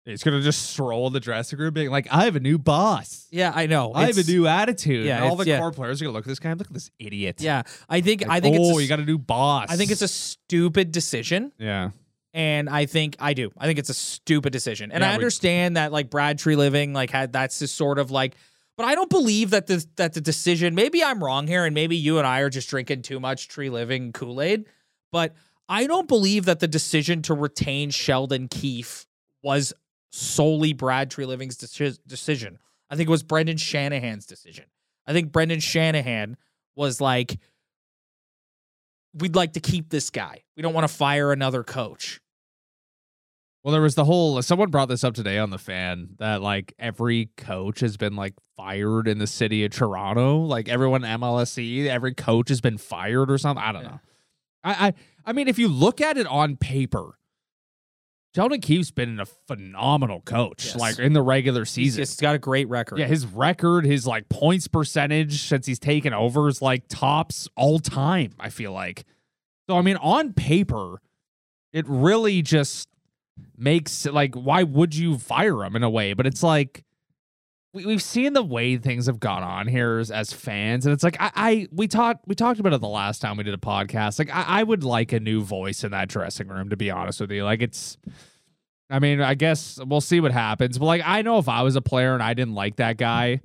He's gonna just stroll the dressing room, being like, "I have a new boss. yeah, I know. I have a It's- new attitude." yeah, and all it's- the yeah. core players are gonna look at this guy. and Look at this idiot. Yeah, I think Like, I think oh, it's a, oh, you got a new boss. I think it's a stupid decision. yeah. And I think I do. I think it's a stupid decision. And Yeah, I we- understand that like Brad Treliving like had that's just sort of like but I don't believe that the that the decision maybe I'm wrong here and maybe you and I are just drinking too much Treliving Kool-Aid, but I don't believe that the decision to retain Sheldon Keefe was solely Brad Treliving's deci- decision. I think it was Brendan Shanahan's decision. I think Brendan Shanahan was like we'd like to keep this guy. We don't want to fire another coach. Well, there was the whole. Someone brought this up today on the fan that like every coach has been like fired in the city of Toronto. Like everyone in MLSE, every coach has been fired or something. I don't Yeah. know. I, I I mean, if you look at it on paper, Sheldon Keefe's been a phenomenal coach. Yes. Like in the regular season. he's got a great record. Yeah, his record, his like points percentage since he's taken over is like tops all time, I feel like. So I mean, on paper, it really just makes like why would you fire him in a way? But it's like we, we've seen the way things have gone on here as, as fans, and it's like I, I we talked we talked about it the last time we did a podcast. Like I, I would like a new voice in that dressing room, to be honest with you. Like it's I mean, I guess we'll see what happens. But like, I know if I was a player and I didn't like that guy,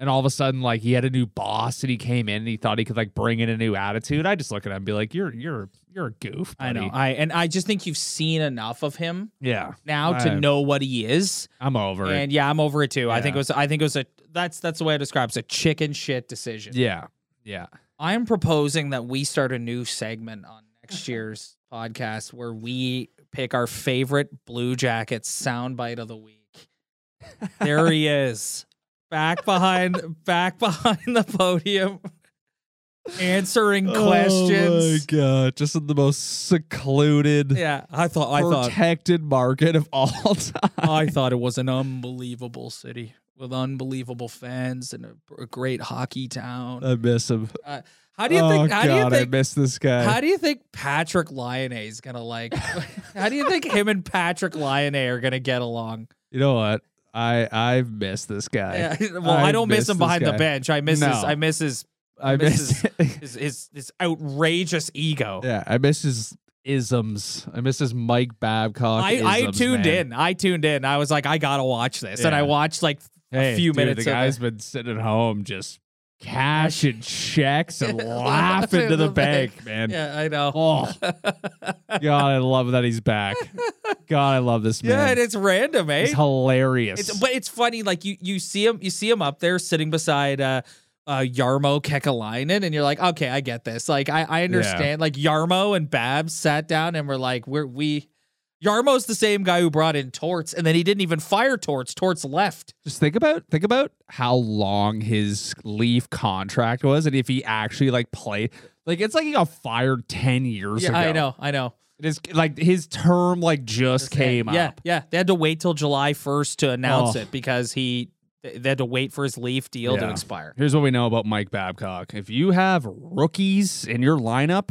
and all of a sudden like he had a new boss and he came in and he thought he could like bring in a new attitude, I just look at him and be like, "You're you're you're a goof." I know. I and I just think you've seen enough of him yeah, now to know what he is. I'm over And it. And yeah, I'm over it too. I think it was I think it was a that's that's the way I describe it. It's a chicken shit decision. Yeah, yeah. I am proposing that we start a new segment on next year's podcast where we pick our favorite Blue Jackets soundbite of the week. There he is. Back behind back behind the podium. answering questions. Oh my god! Just in the most secluded, Yeah, I thought I thought protected market of all time. I thought it was an unbelievable city with unbelievable fans and a, a great hockey town. I miss him. Uh, how do you oh think? How god, do you I miss this guy. How do you think Patrik Laine is gonna like? how do you think him and Patrik Laine are gonna get along? you know what? I I've missed this guy. Yeah, well, I, I don't miss miss him behind the bench. I miss his. I miss his. I miss miss. his, his his outrageous ego. yeah, I miss his isms. I miss his Mike Babcock. I, I tuned man. in. I tuned in. I was like, I gotta watch this, and I watched like Hey, a few dude, minutes. The of guy's it. been sitting at home just cashing checks and laughing to the bank, man. Yeah, I know. Oh, God, I love that he's back. God, I love this man. yeah, and it's random, eh? It's hilarious. It's, but it's funny, like you you see him you see him up there sitting beside uh uh Jarmo Kekalainen, and you're like, okay, I get this. Like I, I understand. Like Jarmo and Babs sat down and were like, we're we Jarmo's the same guy who brought in Torts, and then he didn't even fire Torts. Torts left. Just think about think about how long his Leaf contract was, and if he actually like played, like it's like he got fired ten years Yeah, ago. I know, I know. It is like his term like just came yeah, up. Yeah, they had to wait till July first to announce Oh. it because he they had to wait for his Leaf deal to expire. Here's what we know about Mike Babcock: if you have rookies in your lineup,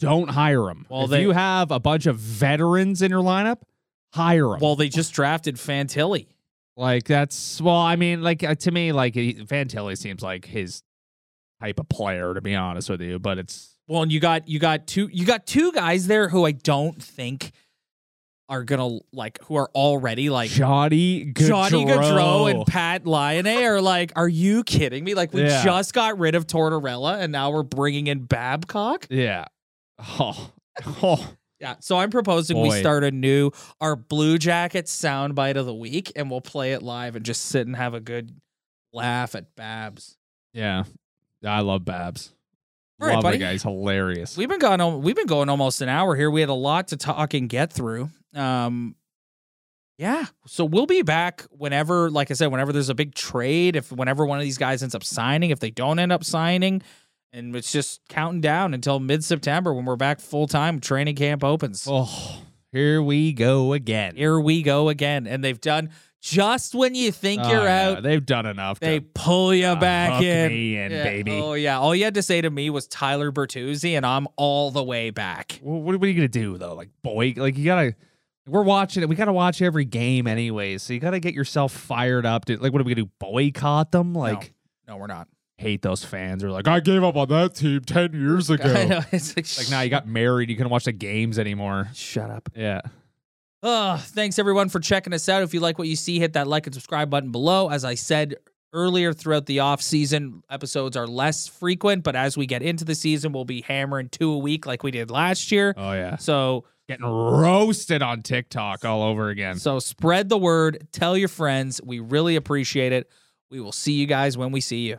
don't hire them. Well, if they- you have a bunch of veterans in your lineup, hire them. Well, they just drafted Fantilli. Like that's well, I mean, like uh, to me, like he, Fantilli seems like his type of player, to be honest with you. But it's Well, and you got you got two you got two guys there who I don't think are gonna like who are already like Johnny Gaudreau. Johnny Gaudreau and Pat Laine are like, are you kidding me? Like we Yeah. just got rid of Tortorella and now we're bringing in Babcock. yeah. Oh, oh, Yeah, so I'm proposing we start a new our Blue Jackets soundbite of the week, and we'll play it live and just sit and have a good laugh at Babs. yeah. I love Babs. All right, love buddy. the guy. Hilarious. We've been going we've been going almost an hour here. We had a lot to talk and get through. Um yeah. So we'll be back whenever, like I said, whenever there's a big trade, if whenever one of these guys ends up signing, if they don't end up signing, and it's just counting down until mid September when we're back full time, training camp opens. oh, here we go again. Here we go again. And they've done just when you think Oh, you're yeah, out, They've done enough. they pull you uh, back in. me in, Yeah. baby. Oh yeah. All you had to say to me was Tyler Bertuzzi, and I'm all the way back. Well, what, are you gonna do though? Like boy, like you gotta. We're watching it. We gotta watch every game anyways. So you gotta get yourself fired up. To, like, what are we gonna do? Boycott them? Like, No, we're not. Hate those fans. Who are like, I gave up on that team ten years ago. I know. It's like, Like, now you got married. You couldn't watch the games anymore. shut up. Yeah. Uh, thanks everyone for checking us out. If you like what you see, hit that like and subscribe button below. As I said earlier, throughout the off season, episodes are less frequent, but as we get into the season, we'll be hammering two a week like we did last year. Oh yeah. So Getting roasted on TikTok all over again. so spread the word, tell your friends. We really appreciate it. We will see you guys when we see you.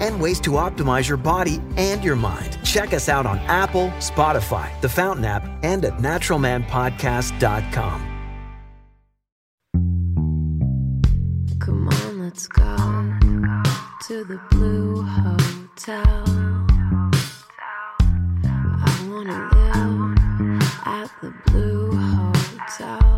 and ways to optimize your body and your mind. Check us out on Apple, Spotify, the Fountain app, and at naturalmanpodcast.com. Come on, let's go to the blue hotel. I wanna live at the blue hotel.